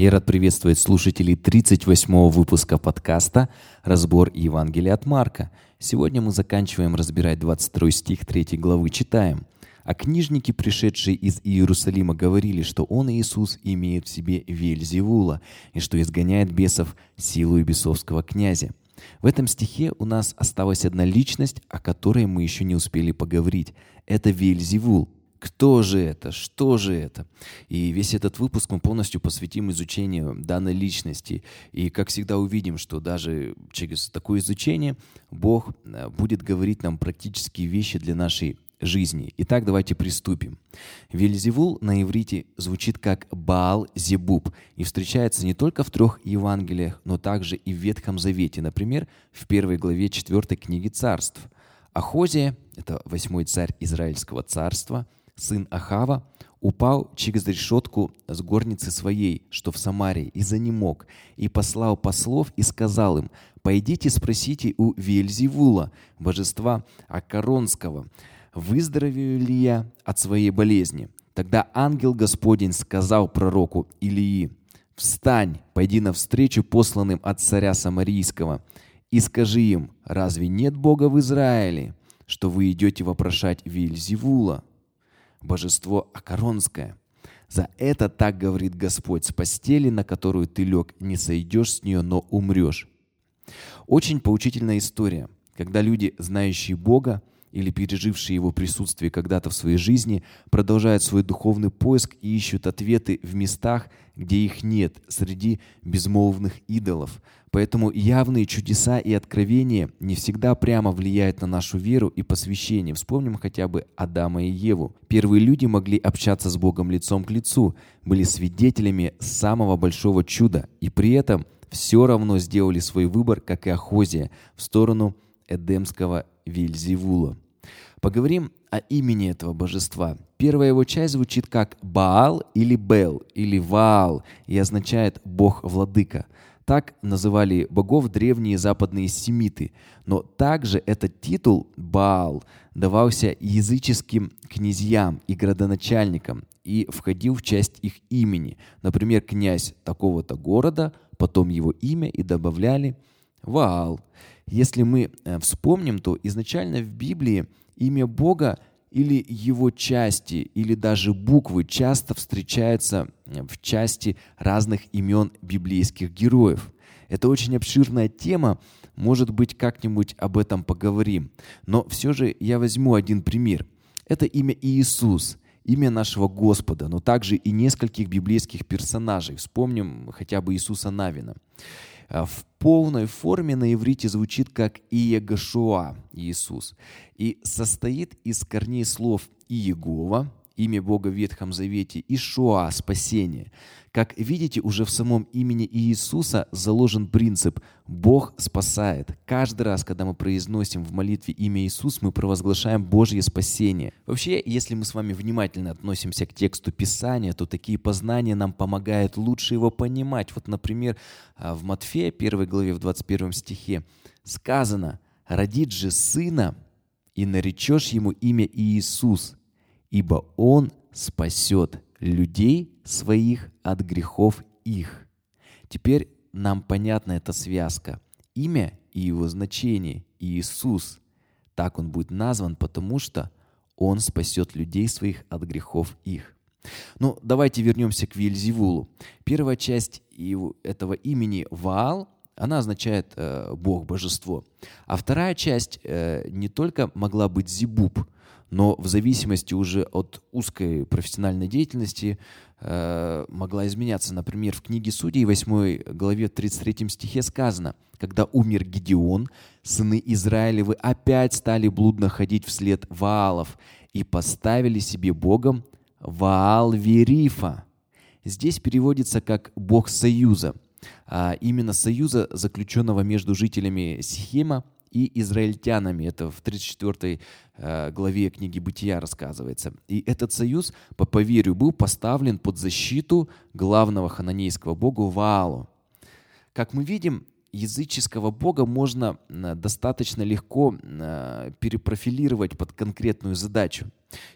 Я рад приветствовать слушателей 38-го выпуска подкаста «Разбор Евангелия от Марка». Сегодня мы заканчиваем разбирать 22 стих 3 главы. Читаем. «А книжники, пришедшие из Иерусалима, говорили, что он, Иисус, имеет в себе Вельзевула, и что изгоняет бесов силу бесовского князя». В этом стихе у нас осталась одна личность, о которой мы еще не успели поговорить. Это Вельзевул, кто же это? Что же это? И весь этот выпуск мы полностью посвятим изучению данной личности. И, как всегда, увидим, что даже через такое изучение Бог э, будет говорить нам практические вещи для нашей жизни. Итак, давайте приступим. Вельзевул на иврите звучит как Баал Зебуб и встречается не только в трех Евангелиях, но также и в Ветхом Завете, например, в первой главе четвертой книги царств. Ахозия, это восьмой царь Израильского царства – сын Ахава, упал через решетку с горницы своей, что в Самаре, и занемог, и послал послов и сказал им, «Пойдите спросите у Вельзевула, божества Акаронского, выздоровею ли я от своей болезни?» Тогда ангел Господень сказал пророку Илии, «Встань, пойди навстречу посланным от царя Самарийского, и скажи им, разве нет Бога в Израиле, что вы идете вопрошать Вильзевула?» Божество Акаронское. За это так говорит Господь, с постели, на которую ты лег, не сойдешь с нее, но умрешь. Очень поучительная история, когда люди, знающие Бога, или пережившие его присутствие когда-то в своей жизни, продолжают свой духовный поиск и ищут ответы в местах, где их нет, среди безмолвных идолов. Поэтому явные чудеса и откровения не всегда прямо влияют на нашу веру и посвящение. Вспомним хотя бы Адама и Еву. Первые люди могли общаться с Богом лицом к лицу, были свидетелями самого большого чуда, и при этом все равно сделали свой выбор, как и Ахозия, в сторону Эдемского Вильзевула. Поговорим о имени этого божества. Первая его часть звучит как Баал или Бел или Ваал и означает «бог-владыка». Так называли богов древние западные семиты. Но также этот титул Баал давался языческим князьям и градоначальникам и входил в часть их имени. Например, князь такого-то города, потом его имя и добавляли Ваал. Если мы э, вспомним, то изначально в Библии имя Бога или его части, или даже буквы часто встречаются э, в части разных имен библейских героев. Это очень обширная тема, может быть, как-нибудь об этом поговорим. Но все же я возьму один пример. Это имя Иисус, имя нашего Господа, но также и нескольких библейских персонажей. Вспомним хотя бы Иисуса Навина. Э, в полной форме на иврите звучит как Иегошуа, Иисус, и состоит из корней слов Иегова, имя Бога в Ветхом Завете, и Шуа, спасение. Как видите, уже в самом имени Иисуса заложен принцип «Бог спасает». Каждый раз, когда мы произносим в молитве имя Иисус, мы провозглашаем Божье спасение. Вообще, если мы с вами внимательно относимся к тексту Писания, то такие познания нам помогают лучше его понимать. Вот, например, а, в Матфея 1 главе в 21 стихе сказано «Родит же сына, и наречешь ему имя Иисус, ибо Он спасет людей своих от грехов их. Теперь нам понятна эта связка. Имя и его значение – Иисус. Так он будет назван, потому что он спасет людей своих от грехов их. Ну, давайте вернемся к Вильзевулу. Первая часть этого имени Ваал, она означает э, Бог, божество. А вторая часть э, не только могла быть Зибуб – но в зависимости уже от узкой профессиональной деятельности э, могла изменяться. Например, в книге Судей 8 главе 33 стихе сказано, когда умер Гедеон, сыны Израилевы опять стали блудно ходить вслед Ваалов и поставили себе Богом Ваал-Верифа. Здесь переводится как «Бог союза», а именно союза, заключенного между жителями Сихема и израильтянами. Это в 34 э, главе книги Бытия рассказывается. И этот союз, по поверью, был поставлен под защиту главного хананейского бога Ваалу. Как мы видим, языческого бога можно достаточно легко перепрофилировать под конкретную задачу.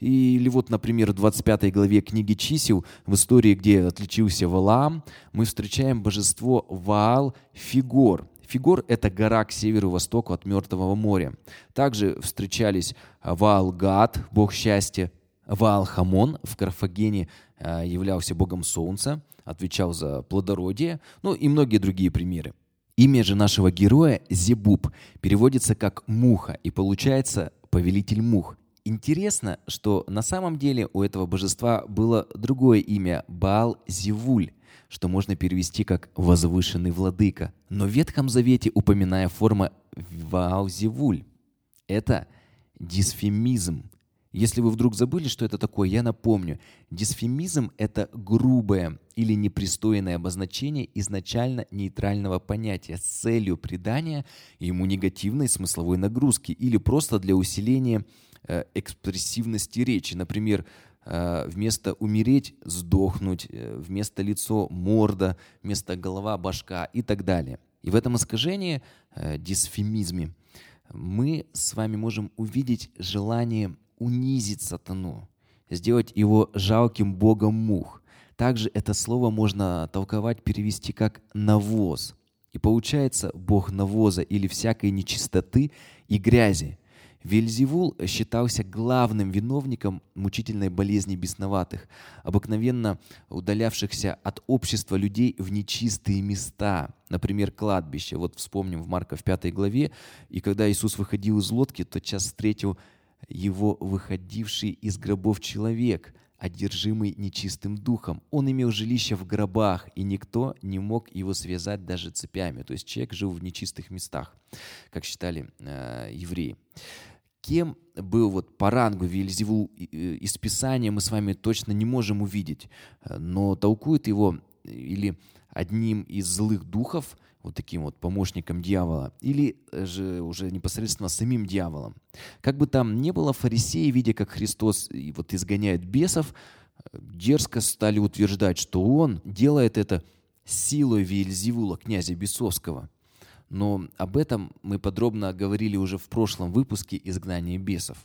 Или вот, например, в 25 главе книги чисел, в истории, где отличился Валаам, мы встречаем божество Ваал Фигор. Фигор – это гора к северу-востоку от Мертвого моря. Также встречались Ваал Гад, бог счастья, Ваал Хамон в Карфагене а, являлся богом солнца, отвечал за плодородие, ну и многие другие примеры. Имя же нашего героя Зебуб переводится как «муха» и получается «повелитель мух». Интересно, что на самом деле у этого божества было другое имя – Баал-Зевуль, что можно перевести как «возвышенный владыка». Но в Ветхом Завете упоминая форма Ваал-Зевуль. Это дисфемизм. Если вы вдруг забыли, что это такое, я напомню. Дисфемизм – это грубое или непристойное обозначение изначально нейтрального понятия с целью придания ему негативной смысловой нагрузки или просто для усиления э, экспрессивности речи. Например, вместо умереть – сдохнуть, э, вместо лицо – морда, вместо голова – башка и так далее. И в этом искажении, э, дисфемизме, мы с вами можем увидеть желание унизить сатану, сделать его жалким богом мух. Также это слово можно толковать, перевести как «навоз». И получается бог навоза или всякой нечистоты и грязи. Вельзевул считался главным виновником мучительной болезни бесноватых, обыкновенно удалявшихся от общества людей в нечистые места, например, кладбище. Вот вспомним в Марка в пятой главе, и когда Иисус выходил из лодки, тотчас встретил его выходивший из гробов человек, одержимый нечистым духом. Он имел жилище в гробах, и никто не мог его связать даже цепями. То есть человек жил в нечистых местах, как считали э, евреи. Кем был вот по рангу Вильзевул э, из Писания, мы с вами точно не можем увидеть, но толкует его или одним из злых духов – вот таким вот помощником дьявола, или же уже непосредственно самим дьяволом. Как бы там ни было, фарисеи, видя, как Христос вот изгоняет бесов, дерзко стали утверждать, что он делает это силой Виельзевула, князя Бесовского. Но об этом мы подробно говорили уже в прошлом выпуске «Изгнание бесов».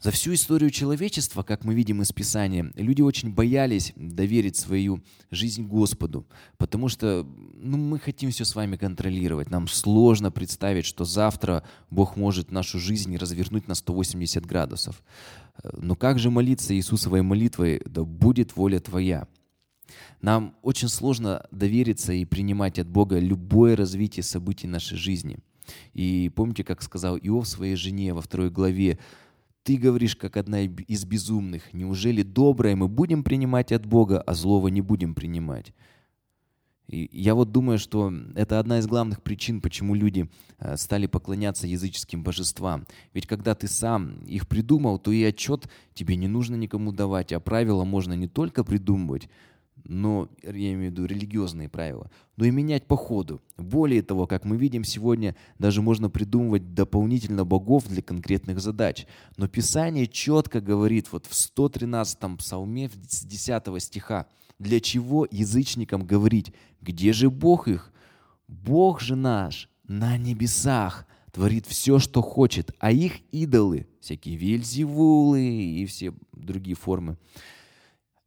За всю историю человечества, как мы видим из Писания, люди очень боялись доверить свою жизнь Господу, потому что ну, мы хотим все с вами контролировать. Нам сложно представить, что завтра Бог может нашу жизнь развернуть на 180 градусов. Но как же молиться Иисусовой молитвой «Да будет воля Твоя»? Нам очень сложно довериться и принимать от Бога любое развитие событий нашей жизни. И помните, как сказал Иов своей жене во второй главе, ты говоришь, как одна из безумных. Неужели доброе мы будем принимать от Бога, а злого не будем принимать? И я вот думаю, что это одна из главных причин, почему люди э, стали поклоняться языческим божествам. Ведь когда ты сам их придумал, то и отчет тебе не нужно никому давать, а правила можно не только придумывать, но я имею в виду религиозные правила, но и менять по ходу. Более того, как мы видим сегодня, даже можно придумывать дополнительно богов для конкретных задач. Но Писание четко говорит вот в 113 псалме с 10 стиха, для чего язычникам говорить, где же Бог их? Бог же наш на небесах творит все, что хочет, а их идолы, всякие вельзевулы и все другие формы,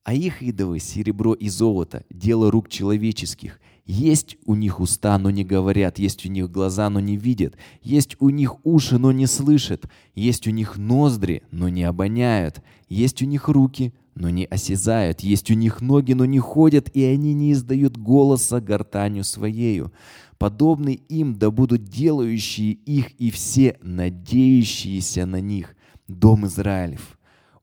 а их идолы — серебро и золото, дело рук человеческих. Есть у них уста, но не говорят, есть у них глаза, но не видят, есть у них уши, но не слышат, есть у них ноздри, но не обоняют, есть у них руки, но не осязают, есть у них ноги, но не ходят, и они не издают голоса гортанью своею. Подобны им да будут делающие их и все надеющиеся на них, дом Израилев.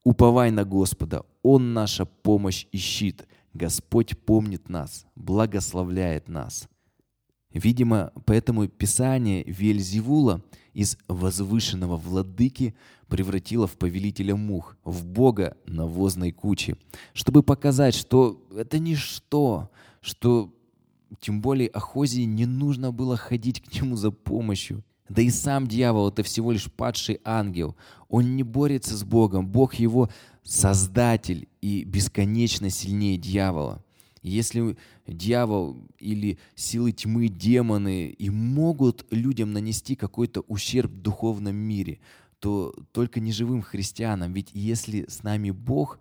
Уповай на Господа, Он наша помощь и щит. Господь помнит нас, благословляет нас. Видимо, поэтому Писание Вельзевула из возвышенного владыки превратило в повелителя мух, в бога навозной кучи, чтобы показать, что это ничто, что тем более Ахозии не нужно было ходить к нему за помощью. Да и сам дьявол — это всего лишь падший ангел. Он не борется с Богом. Бог его создатель и бесконечно сильнее дьявола. Если дьявол или силы тьмы, демоны и могут людям нанести какой-то ущерб в духовном мире, то только неживым христианам. Ведь если с нами Бог,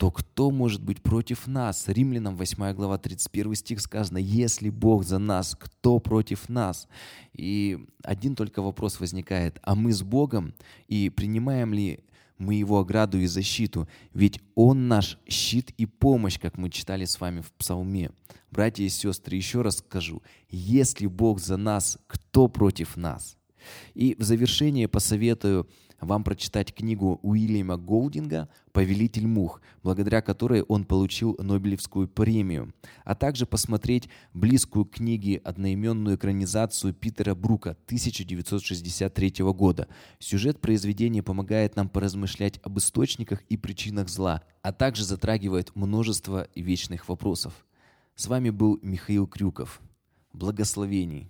то кто может быть против нас? Римлянам 8 глава 31 стих сказано, если Бог за нас, кто против нас? И один только вопрос возникает, а мы с Богом и принимаем ли мы Его ограду и защиту? Ведь Он наш щит и помощь, как мы читали с вами в Псалме. Братья и сестры, еще раз скажу, если Бог за нас, кто против нас? И в завершение посоветую вам прочитать книгу Уильяма Голдинга «Повелитель мух», благодаря которой он получил Нобелевскую премию, а также посмотреть близкую к книге одноименную экранизацию Питера Брука 1963 года. Сюжет произведения помогает нам поразмышлять об источниках и причинах зла, а также затрагивает множество вечных вопросов. С вами был Михаил Крюков. Благословений!